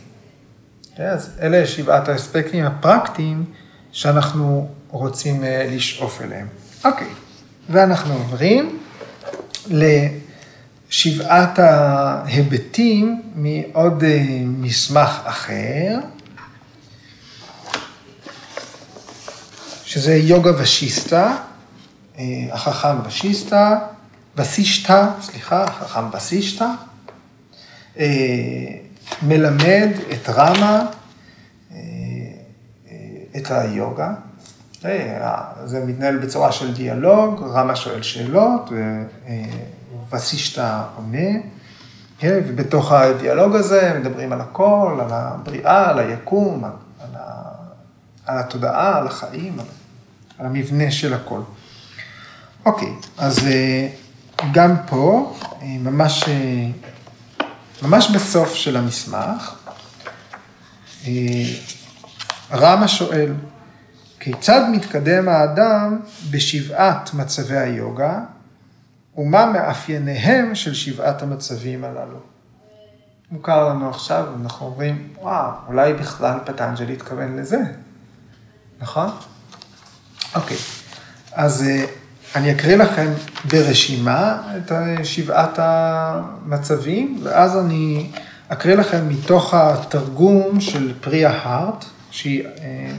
אז אלה שבעת האספקטים הפרקטיים שאנחנו רוצים אה, לשאוף אליהם. אוקיי, ואנחנו עוברים לשבעת ההיבטים מעוד אה, מסמך אחר, שזה יוגה ושיסטה, אה, החכם ושיסטה, וסישטה, סליחה, החכם וסישטה, מלמד את רמה, את היוגה. זה מתנהל בצורה של דיאלוג, רמה שואל שאלות, וסישטה עונה, כן, ובתוך הדיאלוג הזה מדברים על הכל, על הבריאה, על היקום, על, ה, על התודעה, על החיים, על, על המבנה של הכל. אוקיי, אז אה, גם פה, אה, ממש, אה, ממש בסוף של המסמך, רמה שואל, כיצד מתקדם האדם בשבעת מצבי היוגה, ומה מאפייניהם של שבעת המצבים הללו? מוכר לנו עכשיו, אנחנו אומרים, וואו, אולי בכלל פטנג'לי התכוון לזה, נכון? אוקיי, אז אה, אני אקריא לכם ברשימה את שבעת המצבים, ואז אני אקריא לכם מתוך התרגום של פריה הארט, שהיא, אה,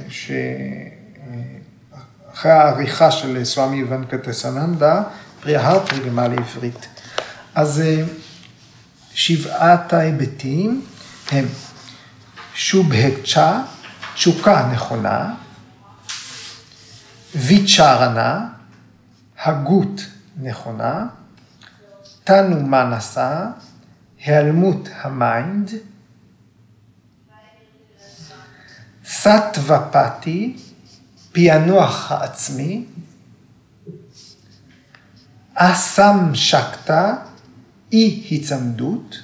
שאחרי העריכה של סוואמי ונקטסננדה, פריהר תרגמה לעברית. אז אה, שבעת ההיבטים הם שובהקצ'ה, תשוקה נכונה, ויצ'רנה, הגות נכונה, תנו מנסה, היעלמות המיינד, סטוופתי, פענוח העצמי, אסם שקטה, אי היצמדות,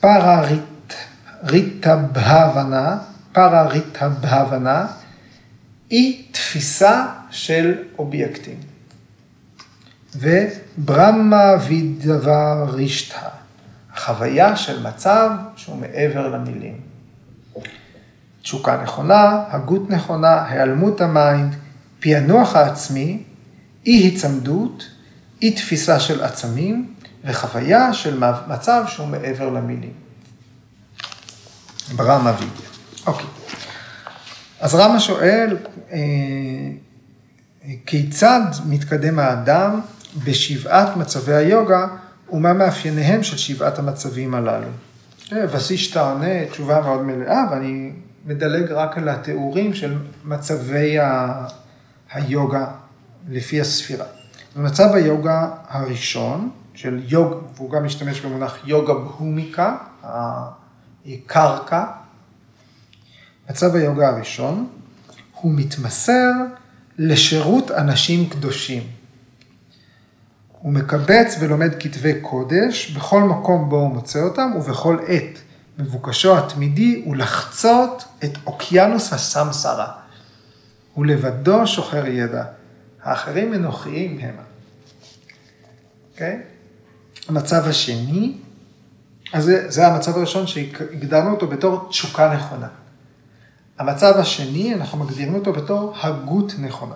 פרריטה בהבנה, פרריטה בהבנה, אי תפיסה של אובייקטים. וברמה וידבר רישתא, חוויה של מצב שהוא מעבר למילים. תשוקה נכונה, הגות נכונה, היעלמות המיינד, פענוח העצמי, אי היצמדות, אי תפיסה של עצמים וחוויה של מצב שהוא מעבר למילים. ברמה וידיה. אוקיי. אז רמה שואל, אה, כיצד מתקדם האדם בשבעת מצבי היוגה ומה מאפייניהם של שבעת המצבים הללו? אה, וסישתא עונה תשובה מאוד מלאה ואני מדלג רק על התיאורים של מצבי ה... היוגה לפי הספירה. במצב היוגה הראשון, של יוג, והוא גם משתמש במונח יוגה בהומיקה, הקרקע, מצב היוגה הראשון, הוא מתמסר לשירות אנשים קדושים. הוא מקבץ ולומד כתבי קודש בכל מקום בו הוא מוצא אותם ובכל עת. מבוקשו התמידי הוא לחצות את אוקיינוס הסמסרה. הוא לבדו שוחר ידע. האחרים אנוכיים המה. אוקיי? Okay? המצב השני, אז זה, זה המצב הראשון שהגדרנו אותו בתור תשוקה נכונה. המצב השני, אנחנו מגדירים אותו בתור הגות נכונה.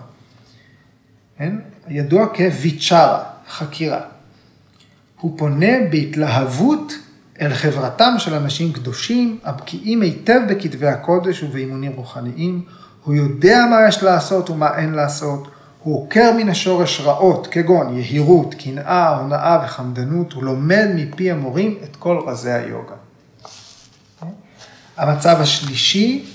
כן? ידוע כוויצ'רה, חקירה. הוא פונה בהתלהבות אל חברתם של אנשים קדושים, הבקיאים היטב בכתבי הקודש ובאימונים רוחניים, הוא יודע מה יש לעשות ומה אין לעשות, הוא עוקר מן השורש רעות, כגון יהירות, קנאה, הונאה וחמדנות, הוא לומד מפי המורים את כל רזי היוגה. המצב השלישי,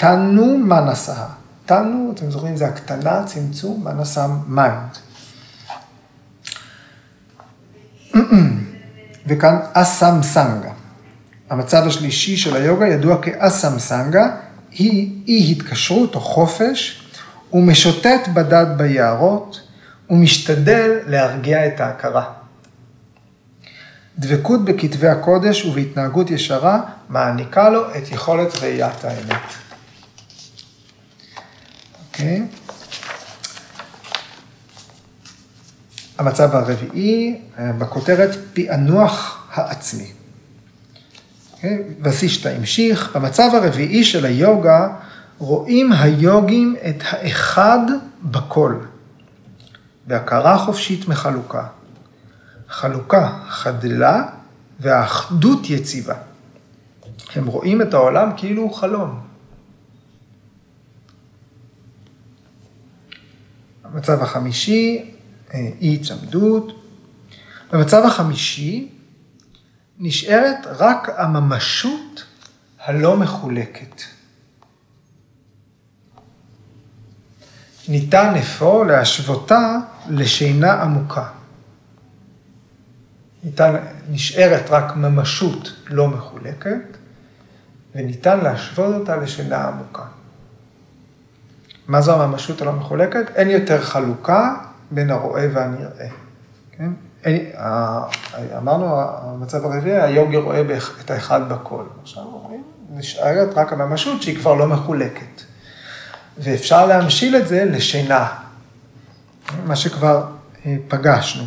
תנו מנסה. תנו, אתם זוכרים, זה הקטנה, צמצום, מנסה mind. וכאן אסם סנגה. המצב השלישי של היוגה ידוע כאסם סנגה, היא אי התקשרות או חופש, הוא משוטט בדד ביערות, ומשתדל להרגיע את ההכרה. דבקות בכתבי הקודש ובהתנהגות ישרה מעניקה לו את יכולת ראיית האמת. אוקיי? המצב הרביעי, אה, בכותרת פענוח העצמי. אוקיי? Okay? וסישתא המשיך, במצב הרביעי של היוגה רואים היוגים את האחד בכל, והכרה חופשית מחלוקה. חלוקה חדלה והאחדות יציבה. הם רואים את העולם כאילו חלום. המצב החמישי, אה, אי היצמדות. במצב החמישי נשארת רק הממשות הלא מחולקת. ניתן אפוא להשוותה לשינה עמוקה. ניתן, נשארת רק ממשות לא מחולקת, וניתן להשוות אותה לשינה עמוקה. מה זו הממשות הלא מחולקת? אין יותר חלוקה בין הרואה והנראה. כן? אין, אמרנו, המצב הרביעי, היוגי רואה את האחד בכל. עכשיו אומרים, נשארת רק הממשות שהיא כבר לא מחולקת. ואפשר להמשיל את זה לשינה, מה שכבר אה, פגשנו.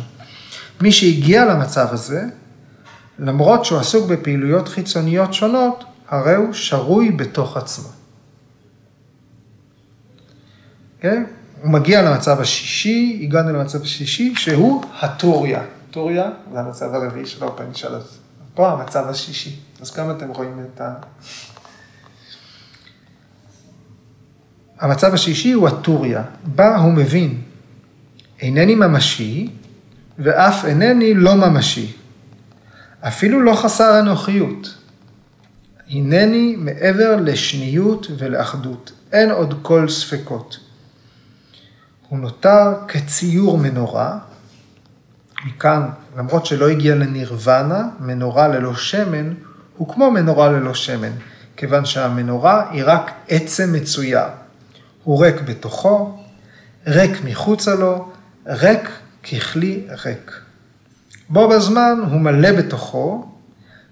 מי שהגיע למצב הזה, למרות שהוא עסוק בפעילויות חיצוניות שונות, הרי הוא שרוי בתוך עצמו. כן? הוא מגיע למצב השישי, הגענו למצב השישי, שהוא הטוריה. טוריה זה המצב הרביעי של האופנישל הזה. פה המצב השישי. אז כמה אתם רואים את ה... המצב השישי הוא הטוריה, בה הוא מבין, אינני ממשי ואף אינני לא ממשי. אפילו לא חסר אנוכיות. הנני מעבר לשניות ולאחדות, אין עוד כל ספקות. הוא נותר כציור מנורה, מכאן, למרות שלא הגיע לנירוונה, מנורה ללא שמן, הוא כמו מנורה ללא שמן, כיוון שהמנורה היא רק עצם מצויר. הוא ריק בתוכו, ריק מחוצה לו, ריק ככלי ריק. בו בזמן הוא מלא בתוכו,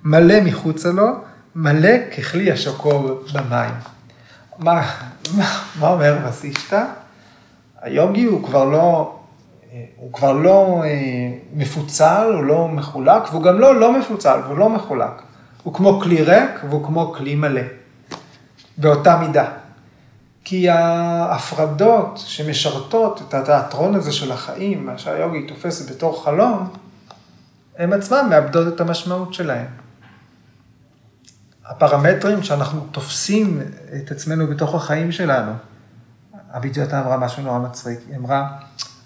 מלא מחוצה לו, מלא ככלי השוקול במים. מה, מה, מה אומר וסישתא? היוגי הוא כבר לא, הוא כבר לא אה, מפוצל, הוא לא מחולק, והוא גם לא לא מפוצל, והוא לא מחולק. הוא כמו כלי ריק והוא כמו כלי מלא, באותה מידה. כי ההפרדות שמשרתות את התיאטרון הזה של החיים, מה שהיוגי תופס בתור חלום, הן עצמן מאבדות את המשמעות שלהן. הפרמטרים שאנחנו תופסים את עצמנו בתוך החיים שלנו. אביג'תה אמרה משהו נורא מצחיק, היא אמרה,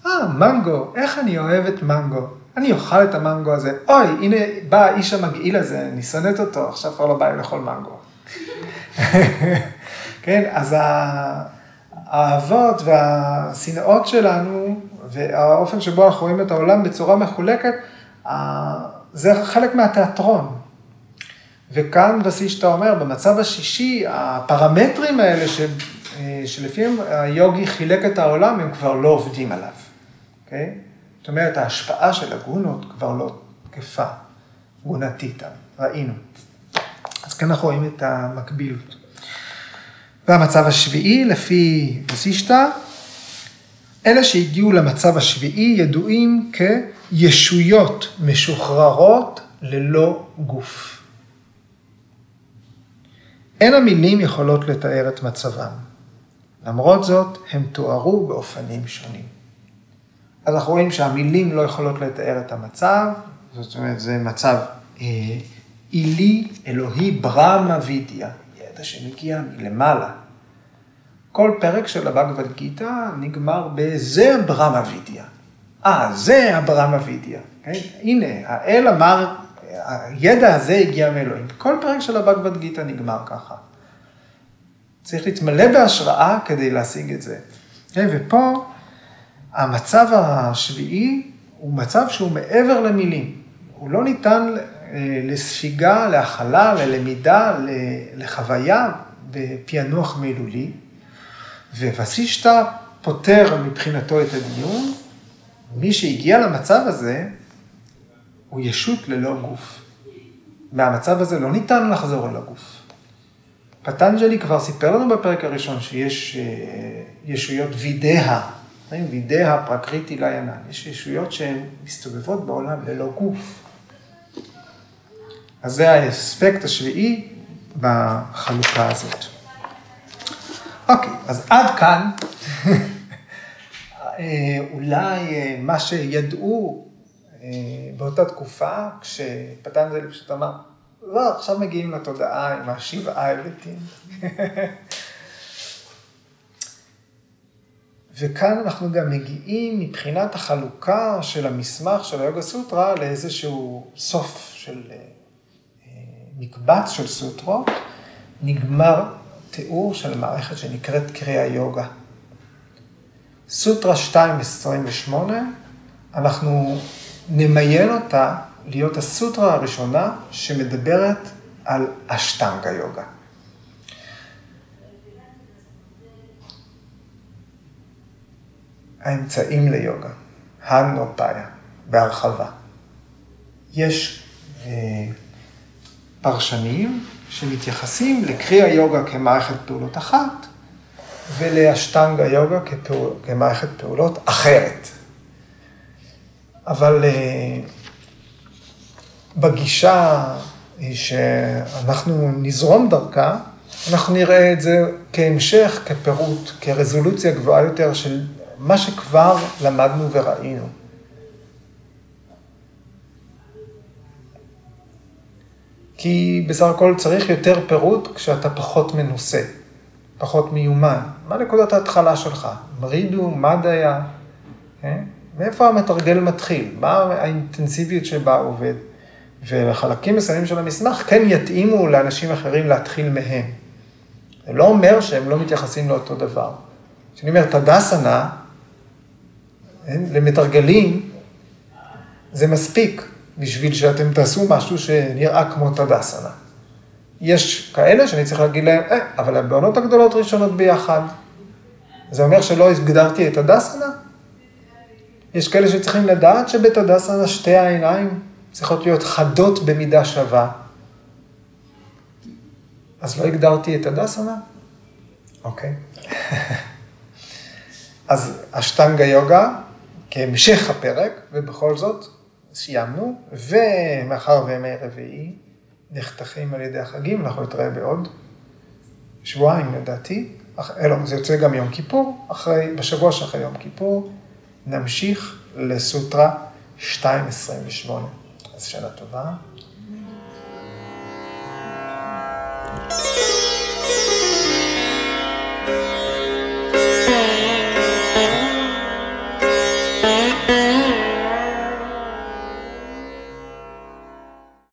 אה, מנגו, איך אני אוהבת מנגו. אני אוכל את המנגו הזה. אוי, הנה בא האיש המגעיל הזה, אני שונאת אותו, עכשיו כבר לא בא לי לאכול מנגו. כן, אז האהבות והשנאות שלנו, והאופן שבו אנחנו רואים את העולם בצורה מחולקת, זה חלק מהתיאטרון. וכאן וסישתא אומר, במצב השישי, הפרמטרים האלה ש, שלפיהם היוגי חילק את העולם, הם כבר לא עובדים עליו. Okay? אוקיי? זאת אומרת, ההשפעה של הגונות כבר לא תקפה, גונתיתא, ראינו. אז כאן אנחנו רואים את המקבילות. והמצב השביעי, לפי וסישתא, אלה שהגיעו למצב השביעי ידועים כישויות משוחררות ללא גוף. אין המילים יכולות לתאר את מצבם. למרות זאת, הם תוארו באופנים שונים. אז אנחנו רואים שהמילים לא יכולות לתאר את המצב, זאת אומרת, זה מצב אה, עילי, אלוהי, ברמה וידיה, ידע שמגיע מלמעלה. כל פרק של הבגבד גיתא נגמר בזה ברמה וידיה. אה, זה הברמה וידיה. כן? הנה, האל אמר, הידע הזה הגיע מאלוהים. כל פרק של הבגבד גיתא נגמר ככה. צריך להתמלא בהשראה כדי להשיג את זה. כן? ופה המצב השביעי הוא מצב שהוא מעבר למילים. הוא לא ניתן אה, לספיגה, להכלה, ללמידה, לחוויה בפענוח מילולי. ווסישתא פותר מבחינתו את הדיון, מי שהגיע למצב הזה הוא ישות ללא גוף. מהמצב הזה לא ניתן לחזור אל הגוף. פטנג'לי כבר סיפר לנו בפרק הראשון שיש אה, ישויות וידאה, אומרים וידאה פרקריטי ליינן. יש ישויות שהן מסתובבות בעולם ללא גוף. אז זה האספקט השביעי בחלוקה הזאת. אוקיי, אז עד כאן, אה, אולי אה, מה שידעו אה, באותה תקופה, כשפטנג'לי פשוט אמר, לא, עכשיו מגיעים לתודעה עם השבעה היבטים. וכאן אנחנו גם מגיעים מבחינת החלוקה של המסמך של היוגה סוטרה לאיזשהו סוף של מקבץ של סוטרות, נגמר תיאור של מערכת שנקראת קריאה יוגה. סוטרה 2.28, אנחנו נמיין אותה להיות הסוטרה הראשונה שמדברת על אשטנגה יוגה. האמצעים ליוגה, הנופאיה, בהרחבה. יש אה, פרשנים שמתייחסים לקרי היוגה כמערכת פעולות אחת, ולאשטנגה יוגה כפעול, כמערכת פעולות אחרת. אבל uh, בגישה שאנחנו נזרום דרכה, אנחנו נראה את זה כהמשך, כפירוט, כרזולוציה גבוהה יותר של מה שכבר למדנו וראינו. כי בסך הכל צריך יותר פירוט כשאתה פחות מנוסה, פחות מיומן. מה נקודת ההתחלה שלך? מרידו, מה דיה? כן? מאיפה המתרגל מתחיל? מה האינטנסיביות שבה עובד? וחלקים מסוימים של המסמך כן יתאימו לאנשים אחרים להתחיל מהם. זה לא אומר שהם לא מתייחסים לאותו דבר. כשאני אומר תדסנה, כן? למתרגלים, זה מספיק. בשביל שאתם תעשו משהו שנראה כמו תדסנה. יש כאלה שאני צריך להגיד להם, אה, אבל הבעונות הגדולות ראשונות ביחד. זה אומר שלא הגדרתי את הדסנה? יש כאלה שצריכים לדעת שבתדסנה שתי העיניים צריכות להיות חדות במידה שווה. אז לא הגדרתי את הדסנה? אוקיי. אז אשטנגה יוגה, כהמשך הפרק, ובכל זאת, סיימנו, ומאחר וימי רביעי נחתכים על ידי החגים, אנחנו נתראה בעוד שבועיים לדעתי, אלא זה יוצא גם יום כיפור, אחרי, בשבוע שאחרי יום כיפור, נמשיך לסוטרה 2.28. אז שנה טובה.